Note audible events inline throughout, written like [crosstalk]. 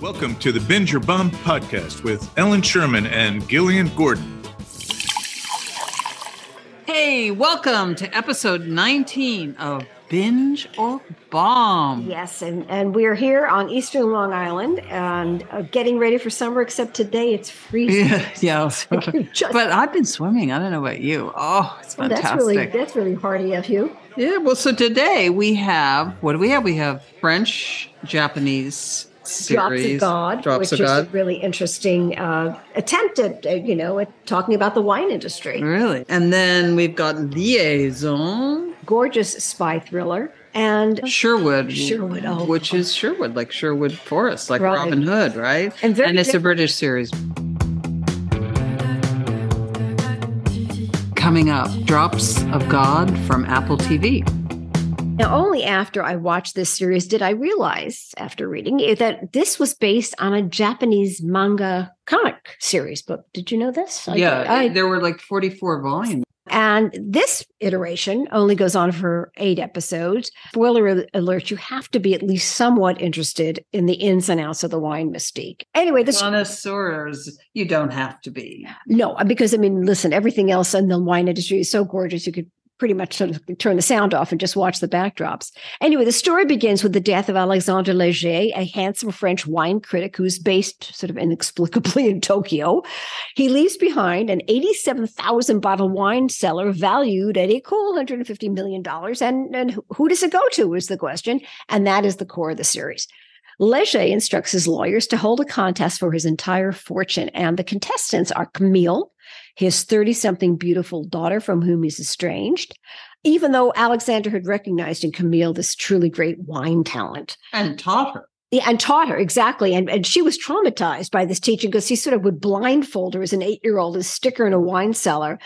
Welcome to the Binge or Bomb podcast with Ellen Sherman and Gillian Gordon. Hey, welcome to episode 19 of Binge or Bomb. Yes, and, and we're here on Eastern Long Island and uh, getting ready for summer, except today it's freezing. Yeah, [laughs] yeah. [laughs] [laughs] Just- but I've been swimming. I don't know about you. Oh, it's Well, fantastic. that's really that's really hardy of you. yeah, well, so today we have what do we have? We have French, Japanese Drops of God, Drops which of is a really interesting uh, attempt at uh, you know at talking about the wine industry. Really? And then we've got Liaison, Gorgeous spy thriller and Sherwood. Sherwood, oh. Which is Sherwood, like Sherwood Forest, like Right. Robin Hood, right? And very it's a British series. Coming up, Drops of God from Apple TV. Now, only after I watched this series did I realize, after reading it, that this was based on a Japanese manga comic series book. Did you know this? I- yeah, I- there were like 44 volumes. and this iteration only goes on for eight episodes. Spoiler alert: you have to be at least somewhat interested in the ins and outs of the wine mystique. Anyway, this Connoisseurs, you don't have to be. no, because I mean, listen, everything else in the wine industry is so gorgeous you could pretty much sort of turn the sound off and just watch the backdrops. Anyway, the story begins with the death of Alexandre Leger, a handsome French wine critic who's based sort of inexplicably in Tokyo. He leaves behind an 87,000 bottle wine cellar valued at a cool $150 million. And, and who does it go to is the question. And that is the core of the series. Leger instructs his lawyers to hold a contest for his entire fortune, and the contestants are Camille, his 30 something beautiful daughter from whom he's estranged, even though Alexander had recognized in Camille this truly great wine talent. And taught her. Yeah, and taught her exactly. And, and she was traumatized by this teaching because he sort of would blindfold her as an eight year old and stick her in a wine cellar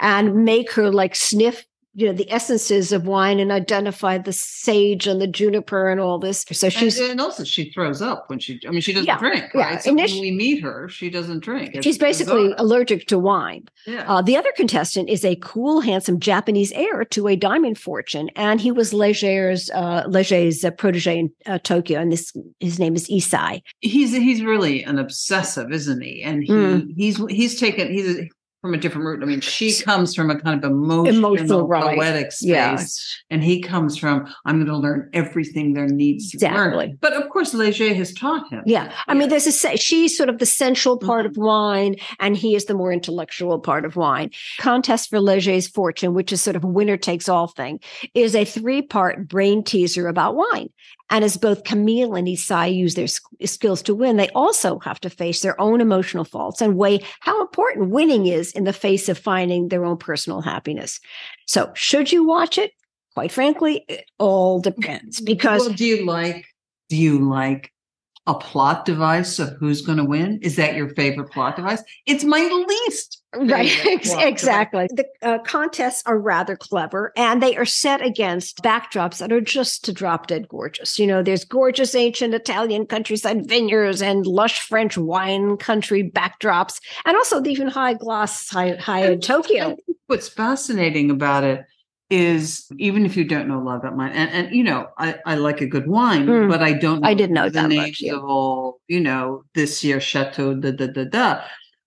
and make her like sniff, you know, the essences of wine and identify the sage and the juniper and all this. So she's and, and also, she throws up when she, I mean, she doesn't Yeah, drink, yeah. right? So Init- when we meet her, she doesn't drink. It's she's basically bizarre. allergic to wine. yeah. Uh, the other contestant is a cool, handsome Japanese heir to a diamond fortune, and he was Leger's uh, Leger's uh, protege in uh, Tokyo, and this his name is Issei. he's he's really an obsessive, isn't he? And he Mm. he's he's taken he's from a different route. I mean, she comes from a kind of emotional, Emotional, right. poetic space, Yeah, and he comes from I'm going to learn everything there needs to Exactly. learn. But of course, Leger has taught him. yeah. I mean, Yeah. there's a she's sort of the sensual part Mhm. of wine, and he is the more intellectual part of wine. Contest for Leger's fortune, which is sort of a winner takes all thing, is a three part brain teaser about wine. And as both Camille and Issei use their skills to win, they also have to face their own emotional faults and weigh how important winning is in the face of finding their own personal happiness. So, should you watch it? Quite frankly, it all depends [laughs] because well, do you like do you like a plot device of who's going to win? Is that your favorite plot device? It's my least. Right, favorite [laughs] ex- plot device. exactly. The uh, contests are rather clever and they are set against backdrops that are just to drop dead gorgeous. You know, there's gorgeous ancient Italian countryside vineyards and lush French wine country backdrops, and also the even high gloss high, high in Tokyo. What's fascinating about it is even if you don't know a lot about wine, and, and you know, I, I like a good wine, Mm. but I don't I didn't know the that much, names yeah. of all, you know, this year Chateau da da da da.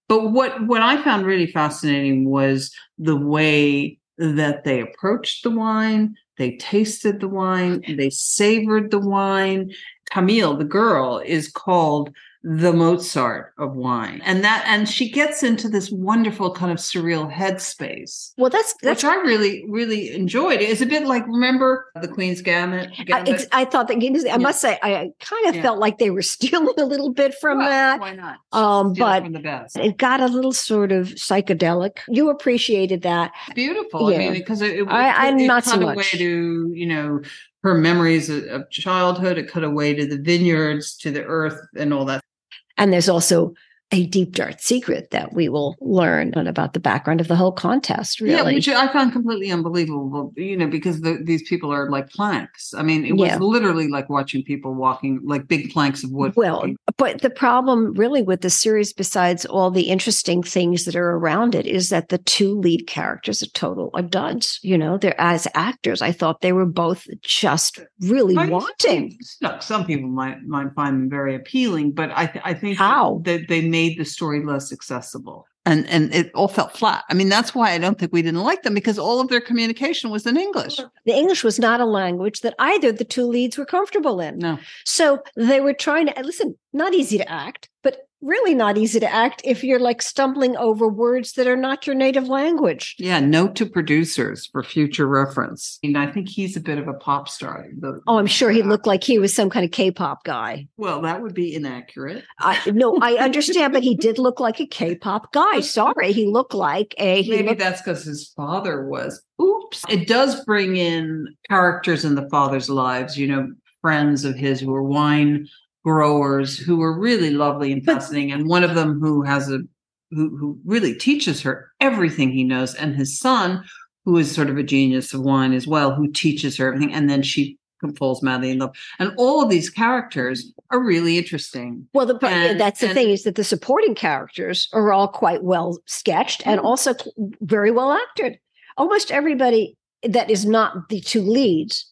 But what what I found really fascinating was the way that they approached the wine, they tasted the wine, they savored the wine. Camille, the girl, is called the Mozart of wine. And that and she gets into this wonderful kind of surreal headspace. Well, that's that's. Which I really, really enjoyed. It's a bit like remember the Queen's Gambit. I, Gambit? ex- I thought that I Yeah. must say I kind of Yeah. felt like they were [laughs] stealing a little bit from Well, that. Why not? Um, but from the best. it got a little sort of psychedelic. You appreciated that. beautiful. Yeah. I mean, because it, it, I- I'm it not so cut away much. to you know her memories of childhood. It cut away to the vineyards, to the earth, and all that. And there's also a deep dark secret that we will learn about the background of the whole contest. Really, Yeah, which I found completely unbelievable. You know, because the, these people are like planks. I mean, it was Yeah. literally like watching people walking like big planks of wood. Well, but the problem really with the series, besides all the interesting things that are around it, is that the two lead characters are total are duds. You know, they're as actors. I thought they were both just really I- wanting. Look, some people might might find them very appealing, but I th- I think How? that they made the story less accessible. And and it all felt flat. I mean, that's why I don't think we didn't like them because all of their communication was in English. The English was not a language that either the two leads were comfortable in. No. So they were trying to listen, not easy to act, really not easy to act if you're like stumbling over words that are not your native language. Yeah, note to producers for future reference. And I think he's a bit of a pop star. The- Oh, I'm sure he looked like he was some kind of K-pop guy. well, that would be inaccurate. I no, I [laughs] understand, but he did look like a K-pop guy. Sorry, he looked like a he Maybe looked, that's because his father was. Oops. It does bring in characters in the father's lives, you know, friends of his who are wine growers who were really lovely and [laughs] fascinating. And one of them who has a who who really teaches her everything he knows, and his son, who is sort of a genius of wine as well, who teaches her everything, and then she falls madly in love. And all of these characters are really interesting. well. The, and- that's the and- thing is that the supporting characters are all quite well sketched and Mhm. also very well acted. Almost everybody that is not the two leads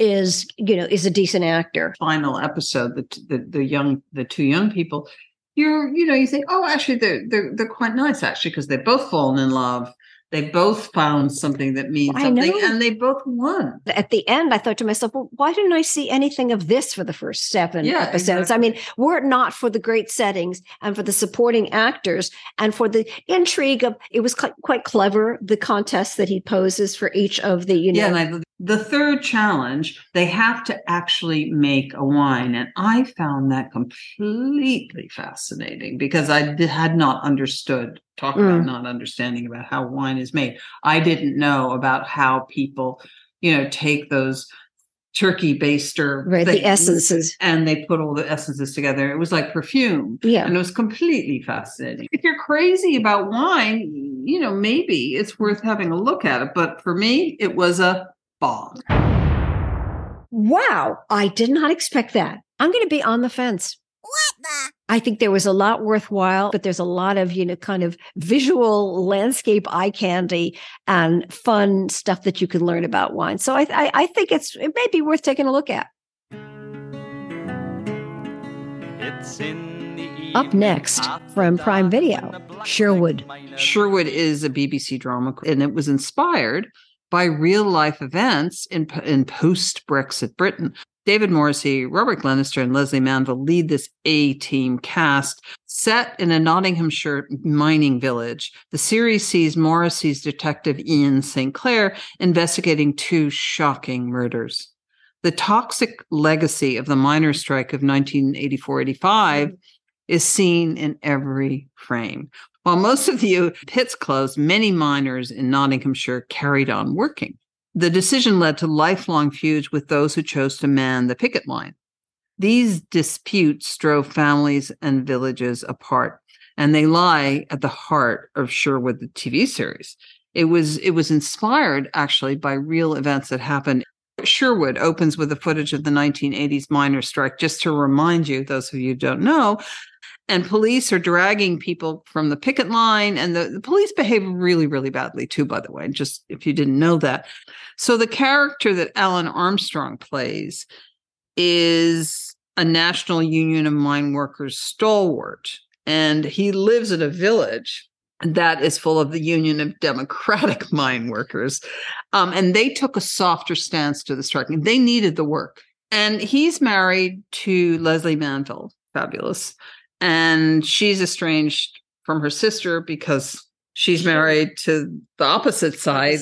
is you know is a decent actor. final episode, the the the young the two young people, you're you know you think oh actually they're they're they're quite nice actually because they've both fallen in love, they both found something that means I something, and they both won. At the end, I thought to myself, well, why didn't I see anything of this for the first seven Yeah, episodes? I mean, were it not for the great settings and for the supporting actors and for the intrigue of it was quite, quite clever, the contest that he poses for each of the, you know, Yeah, and I, the third challenge, they have to actually make a wine, and I found that completely fascinating because I did, had not understood. Talk about Mm. not understanding about how wine is made. I didn't know about how people, you know, take those turkey baster right, the essences. and they put all the essences together. It was like perfume. Yeah. And it was completely fascinating. If you're crazy about wine, you know, maybe it's worth having a look at it. But for me, it was a bomb. Wow. I did not expect that. I'm going to be on the fence. What the? I think there was a lot worthwhile, but there's a lot of, you know, kind of visual landscape eye candy and fun stuff that you can learn about wine. So I, I, I think it's, it may be worth taking a look at. It's in Up next from Prime Video, Sherwood. Sherwood is a BBC drama, and it was inspired by real life events in, in post Brexit Britain. David Morrissey, Robert Glenister, and Lesley Manville lead this A team cast set in a Nottinghamshire mining village. The series sees Morrissey's detective Ian St. Clair investigating two shocking murders. The toxic legacy of the miners' strike of 1984 85 is seen in every frame. While most of the pits closed, many miners in Nottinghamshire carried on working. The decision led to lifelong feuds with those who chose to man the picket line. These disputes drove families and villages apart, and they lie at the heart of Sherwood, the TV series. It was it was inspired actually by real events that happened. Sherwood opens with the footage of the 1980s miners' strike, just to remind you, those of you who don't know, and police are dragging people from the picket line and the, the police behave really really badly too by the way just if you didn't know that. So the character that alun armstrong plays is a national union of mine workers stalwart and he lives in a village that is full of the union of democratic [laughs] mine workers. Um, and they took a softer stance to the striking. They needed the work. And he's married to lesley manville. Fabulous and she's estranged from her sister because she's married to the opposite side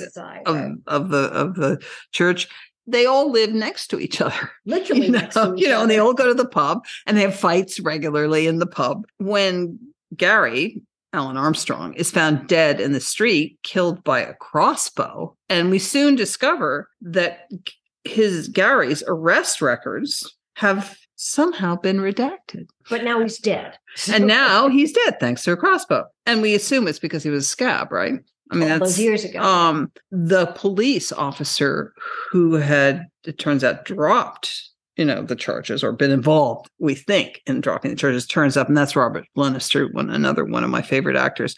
of, of the of the church. They all live next to each other [laughs] Literally you know, next to [laughs] each you know and they all go to the pub and they have fights regularly in the pub. When gary alun armstrong is found dead in the street killed by a crossbow and we soon discover that his gary's arrest records have somehow been redacted. But now he's dead. And now he's dead thanks to a crossbow. And we assume it's because he was a scab, right? I mean, All that's years ago. um the police officer who had it turns out dropped you know the charges or been involved we think in dropping the charges turns up and that's robert Glenister, one another one of my favorite actors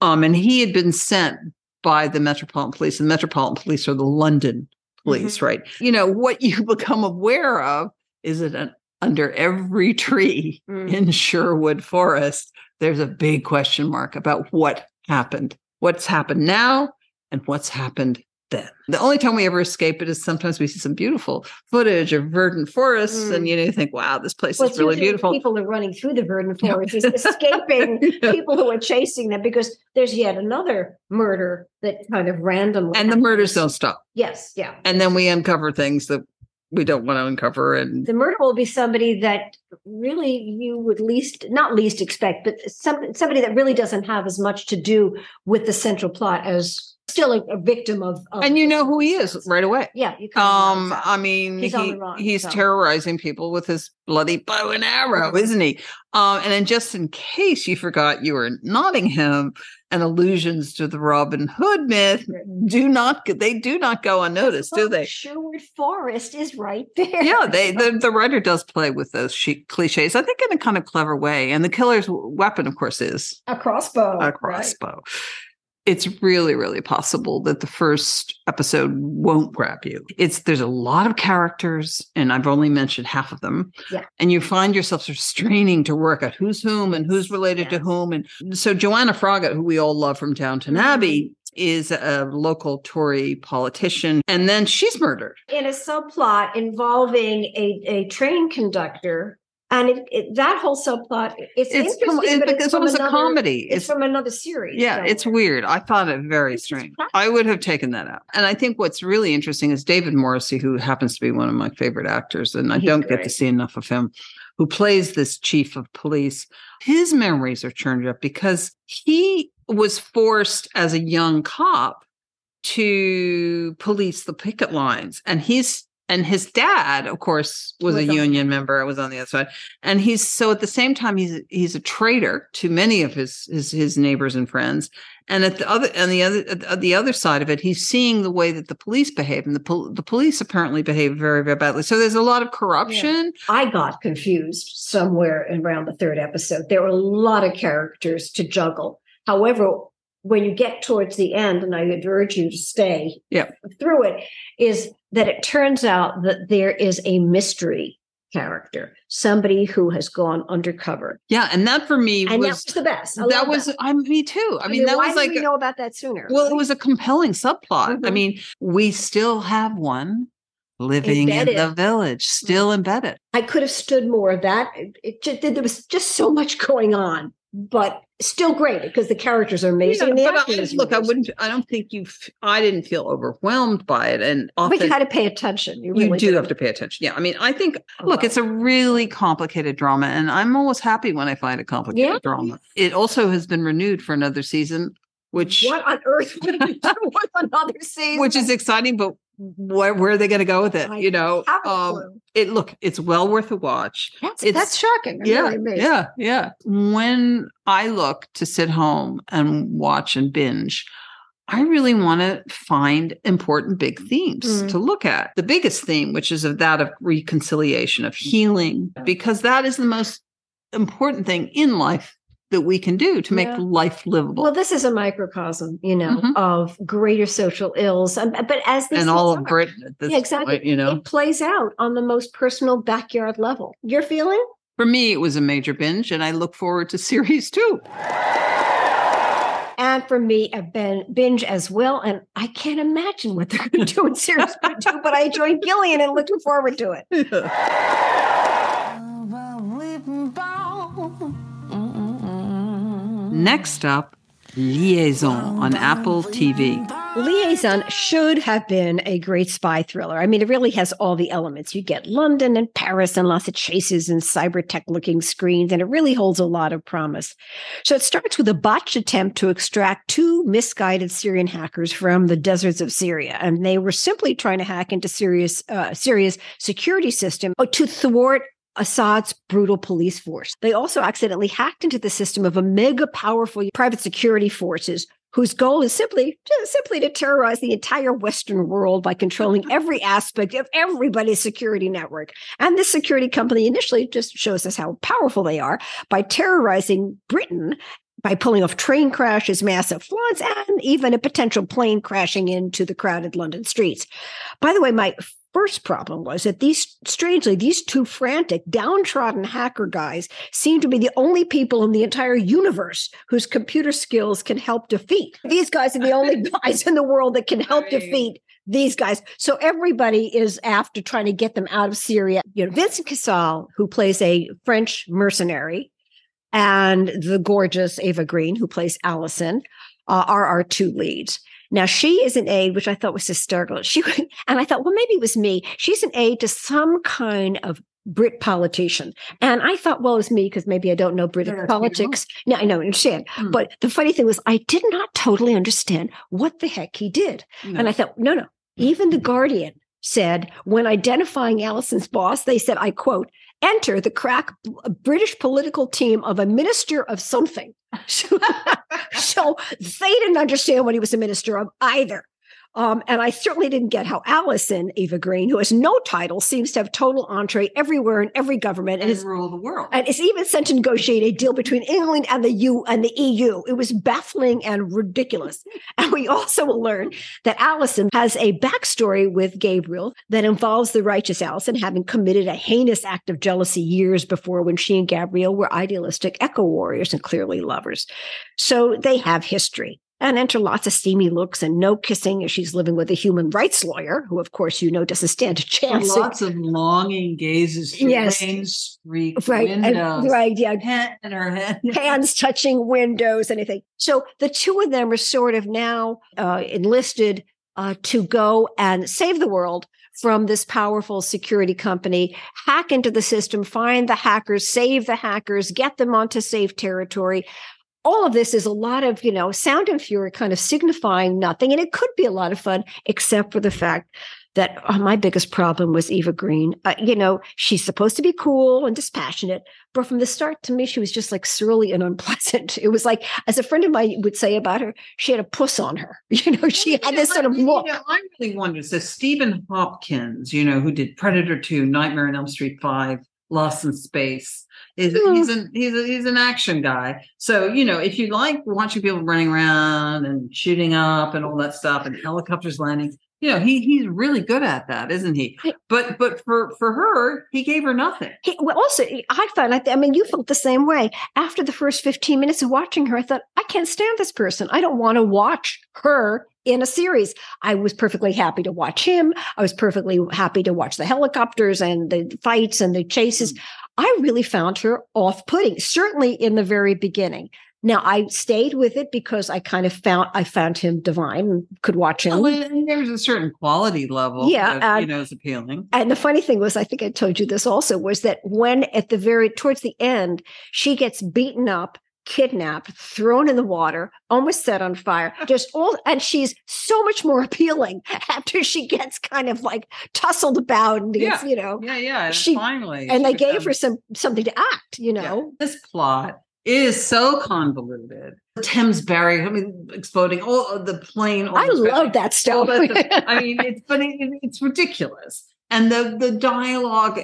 um and he had been sent by the metropolitan police and the metropolitan police are the london police right you know what you [laughs] become aware of is that an, under every tree Mm. in sherwood forest there's a big question mark about what happened what's happened now and what's happened then. The only time we ever escape it is sometimes we see some beautiful footage of verdant forests, Mm. and you know, you think, wow, this place Well, is really beautiful. People are running through the verdant [laughs] forest, escaping [laughs] Yeah. people who are chasing them because there's yet another murder that kind of randomly. And the murders don't stop. Yes, yeah. And then we uncover things that we don't want to uncover. And The murder will be somebody that really you would least, not least expect, but some, somebody that really doesn't have as much to do with the central plot as still a, a victim of, of. and you know who he is right away. Yeah. You kind of know Um. I mean, He's he, run, he's so. terrorizing people with his bloody bow and arrow, isn't he? Um, and then just in case you forgot you were in Nottingham and allusions to the Robin Hood myth do not they do not go unnoticed, do they? Sherwood Forest is right [laughs] there. yeah, they the, the writer does play with those she, cliches, I think in a kind of clever way. And the killer's weapon, of course, is a crossbow. a right? It's really, really possible that the first episode won't grab you. It's there's a lot of characters, and I've only mentioned half of them. Yeah. And you find yourself sort of straining to work out who's whom and who's related to whom. And so Joanna Froggatt, who we all love from Downton Mhm. Abbey, is a local Tory politician, and then she's murdered. in a subplot involving a, a train conductor. And it, it, that whole subplot, it's, It's interesting, com- it- but it's, it's, from almost another, a comedy. It's, from another series. Yeah, it's weird. I thought it very strange. I would have taken that out. And I think what's really interesting is David Morrissey, who happens to be one of my favorite actors, and I He's don't get to see enough of him, who plays this chief of police. His memories are churned up because he was forced as a young cop to police the picket lines. And he's and his dad, of course, was, Was a on- union member. I was on the other side, and he's so at the same time he's he's a traitor to many of his his his neighbors and friends. And at the other and the other at the other side of it, he's seeing the way that the police behave, and the pol- the police apparently behave very very badly. So there's a lot of corruption. I got confused somewhere around the third episode. There were a lot of characters to juggle. However, when you get towards the end, and I would urge you to stay Yeah. through it, is that it turns out that there is a mystery character, somebody who has gone undercover. Yeah, and that for me And that was was the best. I that was I me too. I, mean, that why was didn't like we know about that sooner. well, it was a compelling subplot. I Mhm. mean, we still have one living in the village, still embedded. I could have stood more of that. It, it there was just so much going on, but still great because the characters are amazing. Yeah, but I, look, I wouldn't. I don't think you. I didn't feel overwhelmed by it, and But you had to pay attention. You, you really do have to pay attention. Yeah, I mean, I think. Look, it's a really complicated drama, and I'm always happy when I find a complicated Yeah. drama. It also has been renewed for another season, which What on earth would we [laughs] do with another season? which is exciting, but where where are they going to go with it? I you know, um, it look, it's well worth a watch. that's, it's- that's shocking. I'm yeah, really yeah, yeah. When I look to sit home and watch and binge, I really want to find important big themes Mm. to look at. The biggest theme, which is of that of reconciliation, of healing, because that is the most important thing in life that we can do to make Yeah. life livable. Well, this is a microcosm, you know, Mhm. of greater social ills. Um, But as this and all of Britain at this Yeah, exactly. point, you know. it plays out on the most personal backyard level. Your feeling? For me, it was a major binge, and I look forward to [laughs] series two. And for me, a binge as well. And I can't imagine what they're going to do in series two, but I joined Gillian and looking forward to it. [laughs] Next up, Liaison on Apple TV. Liaison should have been a great spy thriller. I mean, it really has all the elements. You get London and Paris and lots of chases and cyber tech looking screens, and it really holds a lot of promise. So it starts with a botched attempt to extract two misguided Syrian hackers from the deserts of Syria. And they were simply trying to hack into Syria's, uh, Syria's security system to thwart Assad's brutal police force. They also accidentally hacked into the system of a mega powerful private security forces whose goal is simply simply to terrorize the entire western world by controlling [laughs] every aspect of everybody's security network and this security company initially just shows us how powerful they are by terrorizing britain by pulling off train crashes, massive floods, and even a potential plane crashing into the crowded London streets. By the way, my first problem was that these, strangely, these two frantic, downtrodden hacker guys seem to be the only people in the entire universe whose computer skills can help defeat. These guys are the only [laughs] guys in the world that can help Right. defeat these guys. So everybody is after trying to get them out of Syria. You know, Vincent Cassel, who plays a French mercenary, and the gorgeous Eva Green, who plays Allison, uh, are our two leads. Now she is an aide, which I thought was hysterical. She [laughs] and I thought, well, maybe it was me. She's an aide to some kind of Brit politician, and I thought, well, it was me because maybe I don't know British Yeah, politics. No, I know, understand. Hmm. But the funny thing was, I did not totally understand what the heck he did, No. and I thought, no, no. Even the Guardian said when identifying Allison's boss, they said, I quote, enter the crack British political team of a minister of something. [laughs] [laughs] So, they didn't understand what he was a minister of either. Um, and I certainly didn't get how Allison Eva Green, who has no title, seems to have total entree everywhere in every government and and is rule the world. and it's even sent to negotiate a deal between England and the U and the EU. It was baffling and ridiculous. [laughs] and we also will learn that Allison has a backstory with Gabriel that involves the righteous Allison having committed a heinous act of jealousy years before when she and Gabriel were idealistic echo warriors and clearly lovers. So they have history. And enter lots of steamy looks and no kissing as she's living with a human rights lawyer, who, of course, you know doesn't stand a And chance. lots of longing gazes through Yes. rain streaked right, and- windows. right, yeah, Head in her head. [laughs] hands touching windows, anything. So the two of them are sort of now uh, enlisted uh, to go and save the world from this powerful security company, hack into the system, find the hackers, save the hackers, get them onto safe territory. All of this is a lot of, you know, sound and fury kind of signifying nothing. And it could be a lot of fun, except for the fact that uh, my biggest problem was Eva Green. Uh, you know, she's supposed to be cool and dispassionate, but from the start to me, she was just like surly and unpleasant. [laughs] It was like, as a friend of mine would say about her, she had a puss on her. [laughs] You know, she had this sort of You look. know, I really wonder. So Stephen Hopkins, you know, who did Predator Two, Nightmare on Elm Street Five, Lost in Space, is Hmm. he's an he's a, he's an action guy. So you know, if you like watching people running around and shooting up and all that stuff, and helicopters landing, you know, he he's really good at that, isn't he? But but for for her, he gave her nothing. He, well, also, I found, I, I mean, you felt the same way. After the first 15 minutes of watching her, I thought, I can't stand this person. I don't want to watch her in a series. I was perfectly happy to watch him. I was perfectly happy to watch the helicopters and the fights and the chases. Mm. I really found her off putting, certainly in the very beginning. Now I stayed with it because I kind of found I found him divine and could watch him. Oh, and there's a certain quality level, Yeah, that, you know, is appealing. And the funny thing was, I think I told you this also, was that when at the very towards the end, she gets beaten up, kidnapped, thrown in the water, almost set on fire. Just all and she's so much more [laughs] appealing after she gets kind of like tussled about and gets, Yeah. you know, Yeah, yeah. and She- finally, and she they gave her some something to act, you Yeah. know. This plot is so convoluted. Thames Barrier, I mean, exploding all the plane. I almost love that all stuff. the- [laughs] I mean, it's but it, it's ridiculous, and the the dialogue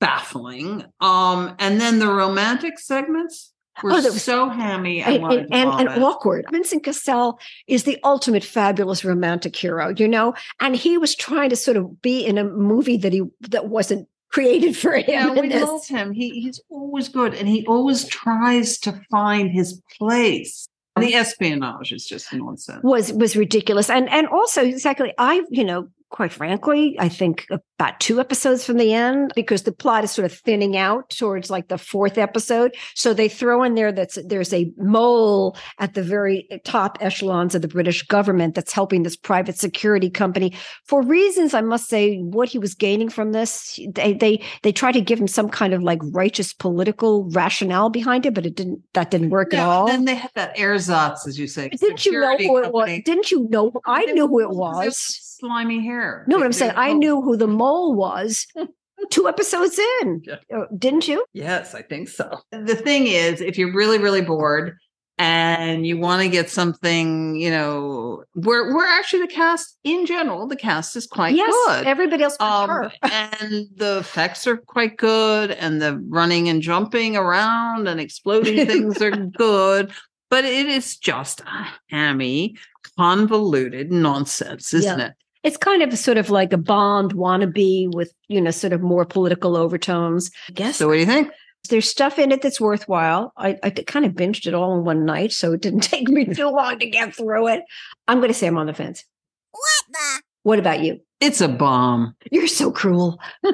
baffling. Um, and then the romantic segments Oh, were Oh, was- so hammy. And, and, and, and awkward. Vincent Cassel is the ultimate fabulous romantic hero, you know, and he was trying to sort of be in a movie that he that wasn't created for him. Yeah, we this. love him. He he's always good, and he always tries to find his place. And the espionage is just nonsense. was was ridiculous and and also exactly i you know quite frankly, I think about two episodes from the end because the plot is sort of thinning out towards like the fourth episode. So they throw in there that there's a mole at the very top echelons of the British government that's helping this private security company for reasons I must say what he was gaining from this. They they they try to give him some kind of like righteous political rationale behind it, but it didn't that didn't work at all. Then they had that ersatz, as you say. Didn't you know who it was? Didn't you know? I knew who it was. Slimy hair. No, what I'm saying, I knew who the mole was [laughs] two episodes in. Yeah. Uh, Didn't you? Yes, I think so. The thing is, if you're really, really bored and you want to get something, you know, we're we're actually the cast in general, the cast is quite yes, good. everybody else Um, [laughs] and the effects are quite good, and the running and jumping around and exploding things are [laughs] good. But it is just a hammy, convoluted nonsense, isn't Yeah. it? It's kind of sort of like a Bond wannabe with, you know, sort of more political overtones. I guess So, what do you think? there's stuff in it that's worthwhile. I, I kind of binged it all in one night, so it didn't [laughs] take me too long to get through it. I'm going to say I'm on the fence. What the? What about you? It's a bomb. You're so cruel. [laughs]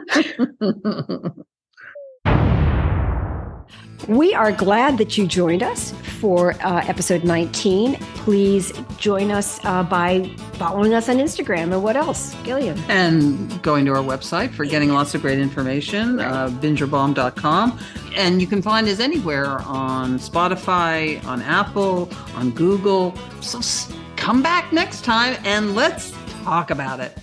We are glad that you joined us for uh, episode 19. Please join us uh, by following us on Instagram and what else? Gillian. and going to our website for getting lots of great information, uh, bingerbomb.com. And you can find us anywhere on Spotify, on Apple, on Google. So come back next time and let's talk about it.